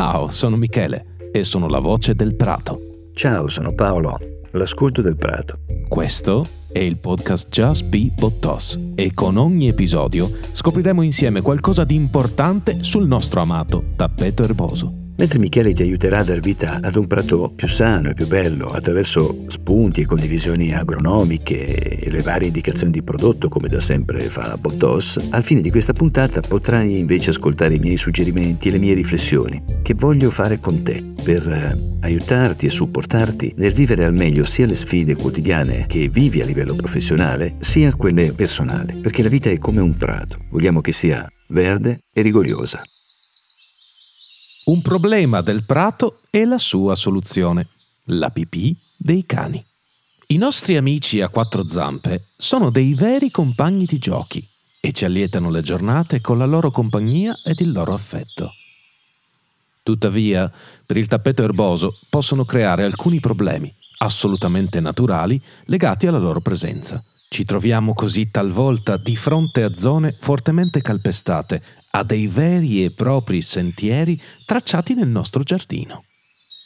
Ciao, sono Michele e sono la voce del Prato. Ciao, sono Paolo, l'ascolto del Prato. Questo è il podcast Just Be Bottos e con ogni episodio scopriremo insieme qualcosa di importante sul nostro amato tappeto erboso mentre Michele ti aiuterà a dar vita ad un prato più sano e più bello attraverso spunti e condivisioni agronomiche e le varie indicazioni di prodotto come da sempre fa la Bottos, al fine di questa puntata potrai invece ascoltare i miei suggerimenti e le mie riflessioni che voglio fare con te per eh, aiutarti e supportarti nel vivere al meglio sia le sfide quotidiane che vivi a livello professionale sia quelle personali, perché la vita è come un prato, vogliamo che sia verde e rigogliosa. Un problema del prato e la sua soluzione, la pipì dei cani. I nostri amici a quattro zampe sono dei veri compagni di giochi e ci allietano le giornate con la loro compagnia ed il loro affetto. Tuttavia, per il tappeto erboso possono creare alcuni problemi, assolutamente naturali, legati alla loro presenza. Ci troviamo così talvolta di fronte a zone fortemente calpestate, a dei veri e propri sentieri tracciati nel nostro giardino.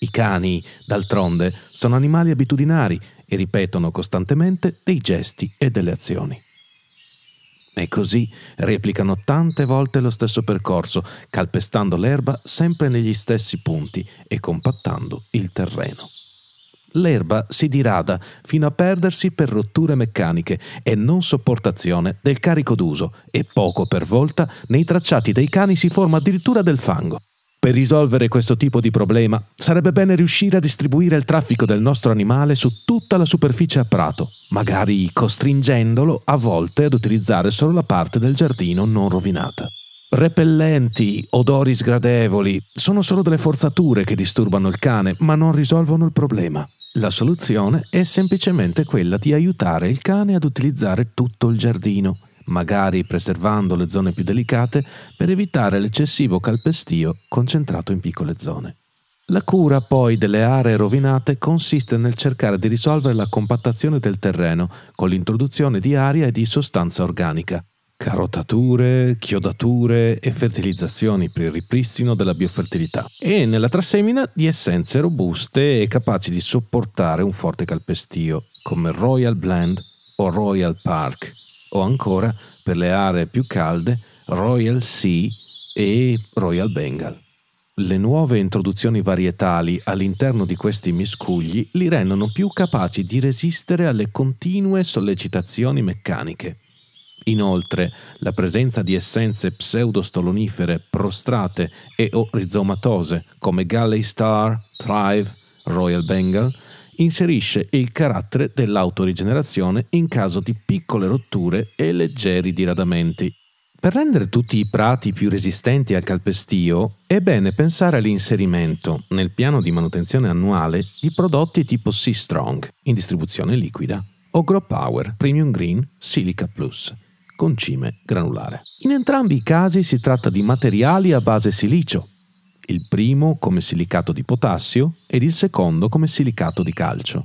I cani, d'altronde, sono animali abitudinari e ripetono costantemente dei gesti e delle azioni. E così replicano tante volte lo stesso percorso, calpestando l'erba sempre negli stessi punti e compattando il terreno l'erba si dirada fino a perdersi per rotture meccaniche e non sopportazione del carico d'uso e poco per volta nei tracciati dei cani si forma addirittura del fango. Per risolvere questo tipo di problema sarebbe bene riuscire a distribuire il traffico del nostro animale su tutta la superficie a prato, magari costringendolo a volte ad utilizzare solo la parte del giardino non rovinata. Repellenti, odori sgradevoli, sono solo delle forzature che disturbano il cane, ma non risolvono il problema. La soluzione è semplicemente quella di aiutare il cane ad utilizzare tutto il giardino, magari preservando le zone più delicate per evitare l'eccessivo calpestio concentrato in piccole zone. La cura poi delle aree rovinate consiste nel cercare di risolvere la compattazione del terreno con l'introduzione di aria e di sostanza organica, carotature, chiodature e fertilizzazioni per il ripristino della biofertilità e nella trasemina di essenze robuste e capaci di sopportare un forte calpestio come Royal Blend o Royal Park o ancora per le aree più calde Royal Sea e Royal Bengal. Le nuove introduzioni varietali all'interno di questi miscugli li rendono più capaci di resistere alle continue sollecitazioni meccaniche Inoltre, la presenza di essenze pseudostolonifere prostrate e o rizomatose come Galley Star, Thrive, Royal Bengal inserisce il carattere dell'autorigenerazione in caso di piccole rotture e leggeri diradamenti. Per rendere tutti i prati più resistenti al calpestio, è bene pensare all'inserimento, nel piano di manutenzione annuale, di prodotti tipo Sea Strong, in distribuzione liquida, o Grow Power Premium Green Silica Plus concime granulare. In entrambi i casi si tratta di materiali a base silicio, il primo come silicato di potassio ed il secondo come silicato di calcio,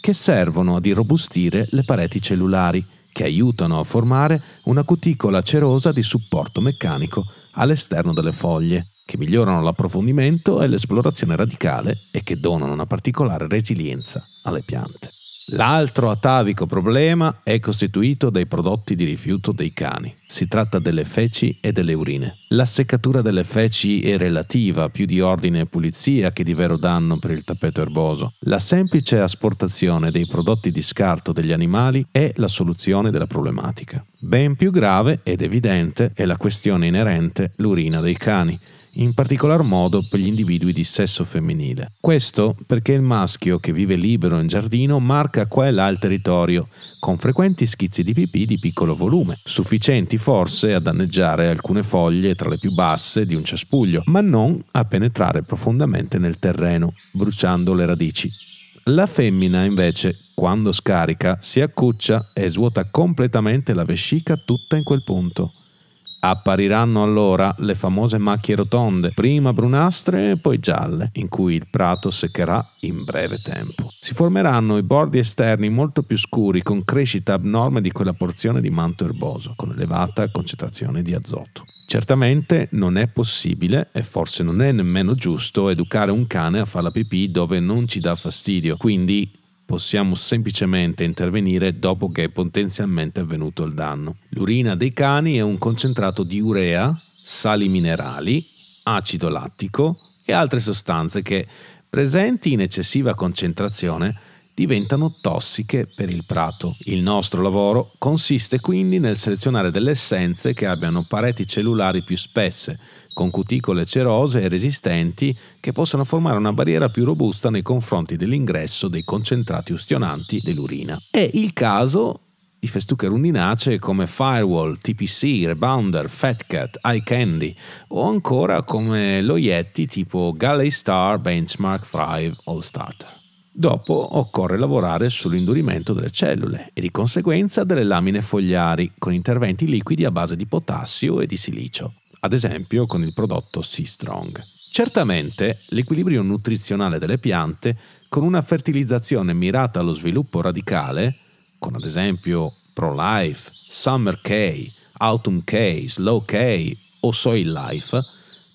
che servono ad irrobustire le pareti cellulari, che aiutano a formare una cuticola cerosa di supporto meccanico all'esterno delle foglie, che migliorano l'approfondimento e l'esplorazione radicale e che donano una particolare resilienza alle piante. L'altro atavico problema è costituito dai prodotti di rifiuto dei cani. Si tratta delle feci e delle urine. La seccatura delle feci è relativa, più di ordine e pulizia che di vero danno per il tappeto erboso. La semplice asportazione dei prodotti di scarto degli animali è la soluzione della problematica. Ben più grave ed evidente è la questione inerente l'urina dei cani in particolar modo per gli individui di sesso femminile. Questo perché il maschio che vive libero in giardino marca qua e là il territorio, con frequenti schizzi di pipì di piccolo volume, sufficienti forse a danneggiare alcune foglie tra le più basse di un cespuglio, ma non a penetrare profondamente nel terreno, bruciando le radici. La femmina invece, quando scarica, si accuccia e svuota completamente la vescica tutta in quel punto. Appariranno allora le famose macchie rotonde, prima brunastre e poi gialle, in cui il prato seccherà in breve tempo. Si formeranno i bordi esterni molto più scuri con crescita abnorme di quella porzione di manto erboso, con elevata concentrazione di azoto. Certamente non è possibile e forse non è nemmeno giusto educare un cane a fare la pipì dove non ci dà fastidio, quindi possiamo semplicemente intervenire dopo che è potenzialmente avvenuto il danno. L'urina dei cani è un concentrato di urea, sali minerali, acido lattico e altre sostanze che, presenti in eccessiva concentrazione, diventano tossiche per il prato. Il nostro lavoro consiste quindi nel selezionare delle essenze che abbiano pareti cellulari più spesse, con cuticole cerose e resistenti che possano formare una barriera più robusta nei confronti dell'ingresso dei concentrati ustionanti dell'urina. È il caso di festuche rundinacee come Firewall, TPC, Rebounder, Fat Cat, Eye Candy o ancora come lo Yeti tipo Galley Star Benchmark Thrive All Starter. Dopo occorre lavorare sull'indurimento delle cellule e di conseguenza delle lamine fogliari con interventi liquidi a base di potassio e di silicio, ad esempio con il prodotto Sea Strong. Certamente l'equilibrio nutrizionale delle piante con una fertilizzazione mirata allo sviluppo radicale, con ad esempio Pro-Life, Summer K, Autumn K, Slow K o Soil Life,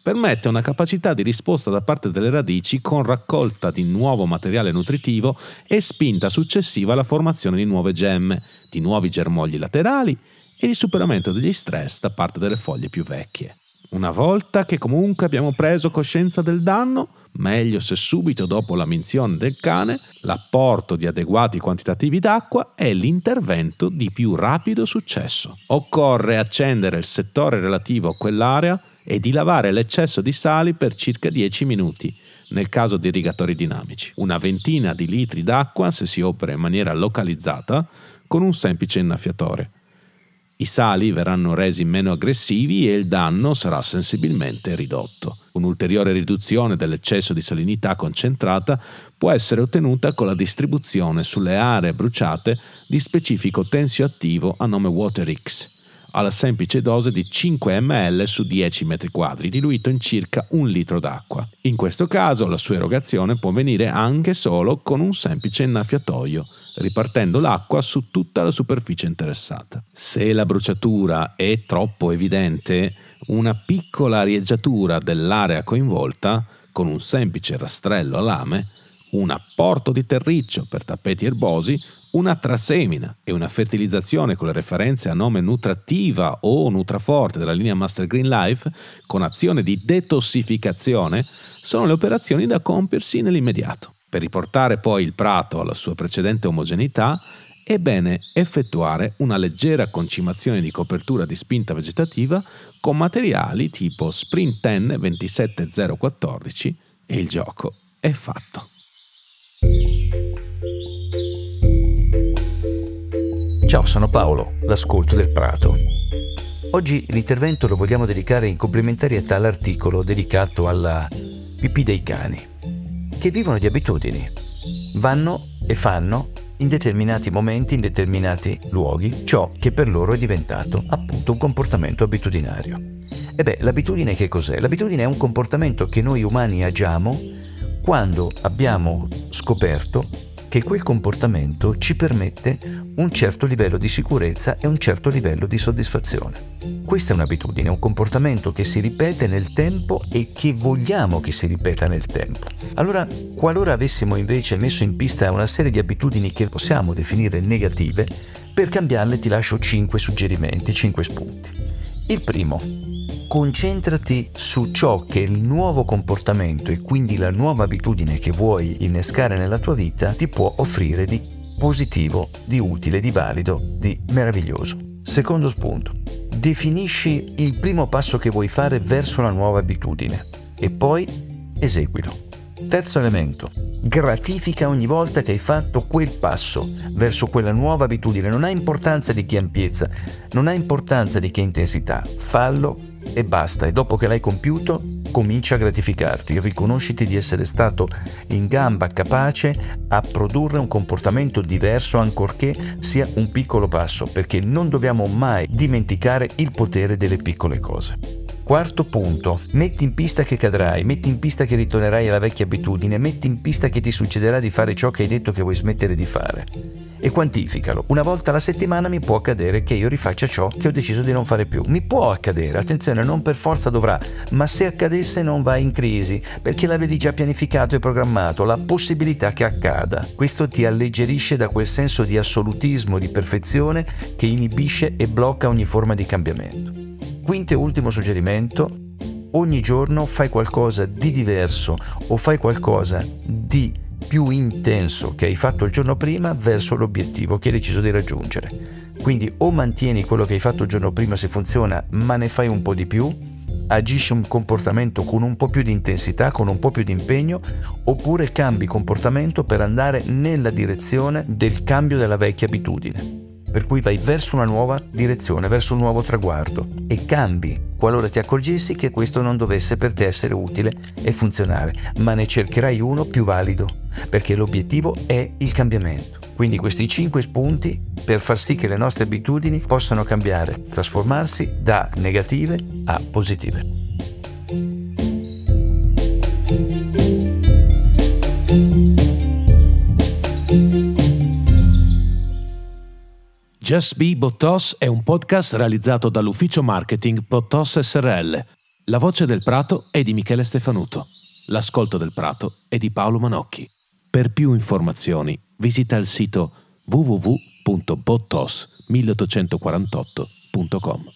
permette una capacità di risposta da parte delle radici con raccolta di nuovo materiale nutritivo e spinta successiva alla formazione di nuove gemme, di nuovi germogli laterali e di superamento degli stress da parte delle foglie più vecchie. Una volta che comunque abbiamo preso coscienza del danno, meglio se subito dopo la minzione del cane, l'apporto di adeguati quantitativi d'acqua è l'intervento di più rapido successo. Occorre accendere il settore relativo a quell'area e di lavare l'eccesso di sali per circa 10 minuti, nel caso di irrigatori dinamici. Una ventina di litri d'acqua se si opera in maniera localizzata con un semplice innaffiatore. I sali verranno resi meno aggressivi e il danno sarà sensibilmente ridotto. Un'ulteriore riduzione dell'eccesso di salinità concentrata può essere ottenuta con la distribuzione sulle aree bruciate di specifico tensio attivo a nome WaterX alla semplice dose di 5 ml su 10 m2, diluito in circa un litro d'acqua. In questo caso la sua erogazione può avvenire anche solo con un semplice innaffiatoio, ripartendo l'acqua su tutta la superficie interessata. Se la bruciatura è troppo evidente, una piccola arieggiatura dell'area coinvolta, con un semplice rastrello a lame, un apporto di terriccio per tappeti erbosi una trasemina e una fertilizzazione con le referenze a nome Nutrativa o Nutraforte della linea Master Green Life con azione di detossificazione sono le operazioni da compiersi nell'immediato. Per riportare poi il prato alla sua precedente omogeneità è bene effettuare una leggera concimazione di copertura di spinta vegetativa con materiali tipo Sprint 10 27014 e il gioco è fatto. Ciao, sono Paolo, l'ascolto del Prato. Oggi l'intervento lo vogliamo dedicare in complementarietà all'articolo dedicato alla pipì dei cani, che vivono di abitudini. Vanno e fanno in determinati momenti, in determinati luoghi, ciò che per loro è diventato appunto un comportamento abitudinario. E beh, l'abitudine che cos'è? L'abitudine è un comportamento che noi umani agiamo quando abbiamo scoperto che quel comportamento ci permette un certo livello di sicurezza e un certo livello di soddisfazione. Questa è un'abitudine, un comportamento che si ripete nel tempo e che vogliamo che si ripeta nel tempo. Allora, qualora avessimo invece messo in pista una serie di abitudini che possiamo definire negative, per cambiarle ti lascio 5 suggerimenti, 5 spunti. Il primo, concentrati su ciò che il nuovo comportamento e quindi la nuova abitudine che vuoi innescare nella tua vita ti può offrire di positivo, di utile, di valido, di meraviglioso. Secondo spunto, definisci il primo passo che vuoi fare verso la nuova abitudine e poi eseguilo. Terzo elemento, gratifica ogni volta che hai fatto quel passo verso quella nuova abitudine. Non ha importanza di che ampiezza, non ha importanza di che intensità. Fallo e basta. E dopo che l'hai compiuto, comincia a gratificarti, riconosciti di essere stato in gamba capace a produrre un comportamento diverso ancorché sia un piccolo passo, perché non dobbiamo mai dimenticare il potere delle piccole cose. Quarto punto, metti in pista che cadrai, metti in pista che ritornerai alla vecchia abitudine, metti in pista che ti succederà di fare ciò che hai detto che vuoi smettere di fare. E quantificalo. Una volta alla settimana mi può accadere che io rifaccia ciò che ho deciso di non fare più. Mi può accadere, attenzione, non per forza dovrà, ma se accadesse non vai in crisi, perché l'avevi già pianificato e programmato, la possibilità che accada. Questo ti alleggerisce da quel senso di assolutismo, di perfezione che inibisce e blocca ogni forma di cambiamento. Quinto e ultimo suggerimento, ogni giorno fai qualcosa di diverso o fai qualcosa di più intenso che hai fatto il giorno prima verso l'obiettivo che hai deciso di raggiungere. Quindi o mantieni quello che hai fatto il giorno prima se funziona, ma ne fai un po' di più, agisci un comportamento con un po' più di intensità, con un po' più di impegno, oppure cambi comportamento per andare nella direzione del cambio della vecchia abitudine. Per cui vai verso una nuova direzione, verso un nuovo traguardo e cambi qualora ti accorgessi che questo non dovesse per te essere utile e funzionare, ma ne cercherai uno più valido, perché l'obiettivo è il cambiamento. Quindi questi 5 spunti per far sì che le nostre abitudini possano cambiare, trasformarsi da negative a positive. Just Be Bottos è un podcast realizzato dall'ufficio marketing Bottos SRL. La voce del prato è di Michele Stefanuto. L'ascolto del prato è di Paolo Manocchi. Per più informazioni visita il sito www.bottos1848.com.